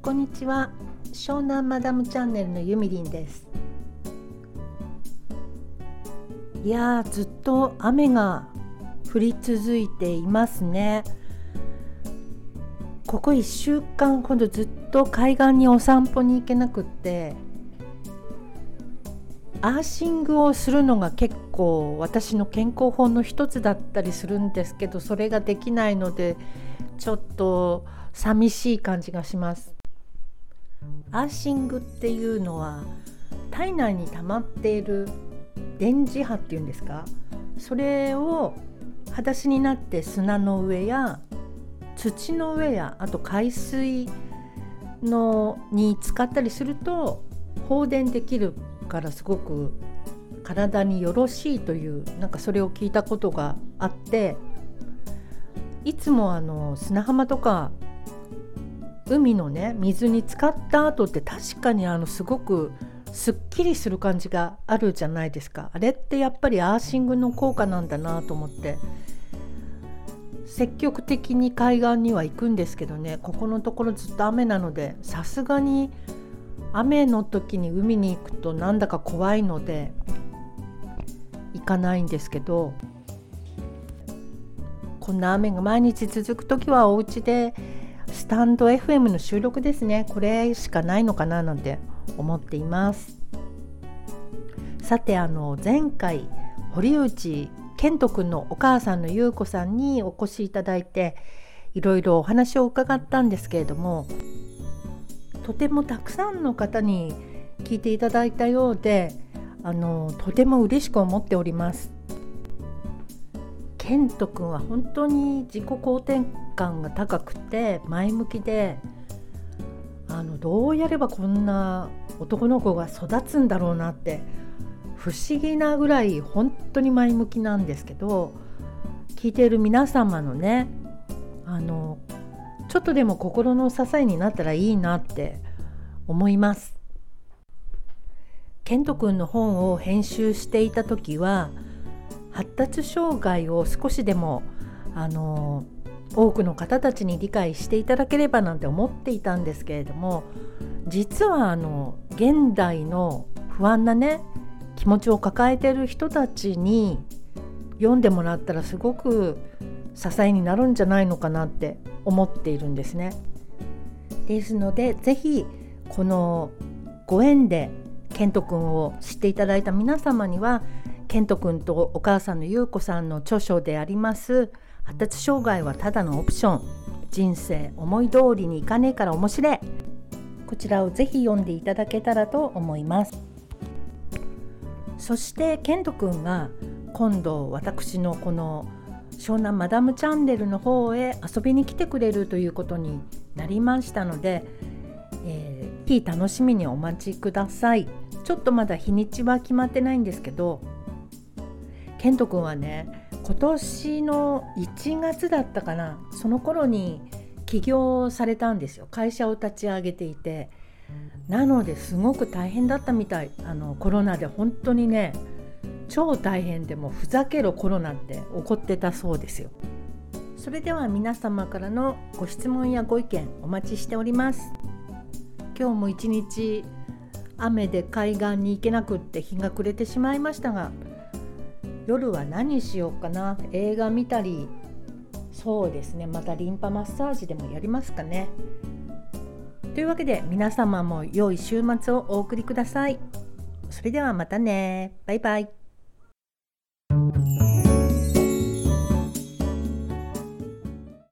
こんにちは。湘南マダムチャンネルのゆみりんです。いやずっと雨が降り続いていますね。ここ1週間ほどずっと海岸にお散歩に行けなくってアーシングをするのが結構私の健康法の一つだったりするんですけどそれができないのでちょっと寂しい感じがします。アーシングっていうのは体内に溜まっている電磁波っていうんですか？それを裸足になって砂の上や土の上やあと海水のに使ったりすると放電できるからすごく体によろしいというなんかそれを聞いたことがあっていつもあの砂浜とか海のね水に浸かった後って確かにあのすごくすっきりする感じがあるじゃないですか。あれってやっぱりアーシングの効果なんだなと思って。積極的に海岸には行くんですけどねここのところずっと雨なのでさすがに雨の時に海に行くとなんだか怖いので行かないんですけどこんな雨が毎日続く時はお家でスタンド FM の収録ですね。これしかないのかななんて思っています。さてあの前回堀内健人くんのお母さんの優子さんにお越しいただいていろいろお話を伺ったんですけれどもとてもたくさんの方に聞いていただいたようであのとても嬉しく思っております。ケント君は本当に自己肯定感が高くて前向きであのどうやればこんな男の子が育つんだろうなって不思議なぐらい本当に前向きなんですけど聞いている皆様のねあのちょっとでも心の支えになったらいいなって思います。ケント君の本を編集していた時は発達障害を少しでもあの多くの方たちに理解していただければなんて思っていたんですけれども実はあの現代の不安なね気持ちを抱えている人たちに読んでもらったらすごく支えになるんじゃないのかなって思っているんですね。ですので是非このご縁でケント君を知っていただいた皆様にはケント君とお母さんの優子さんの著書であります「発達障害はただのオプション人生思い通りにいかねえから面白い」こちらをぜひ読んでいただけたらと思います。そしてケント君が今度私のこの湘南マダムチャンネルの方へ遊びに来てくれるということになりましたので、えー、日楽しみにお待ちください。ちょっとまだ日にちは決まってないんですけどケント君はね今年の1月だったかなその頃に起業されたんですよ。会社を立ち上げていて。なのですごく大変だったみたい。あのコロナで本当にね超大変でもふざけろコロナって怒ってたそうですよ。それでは皆様からのご質問やご意見お待ちしております。今日も一日雨で海岸に行けなくって日が暮れてしまいましたが夜は何しようかな。映画見たり。そうですね。またリンパマッサージでもやりますかね。というわけで皆様も良い週末をお送りください。それではまたね。バイバイ。Thank you.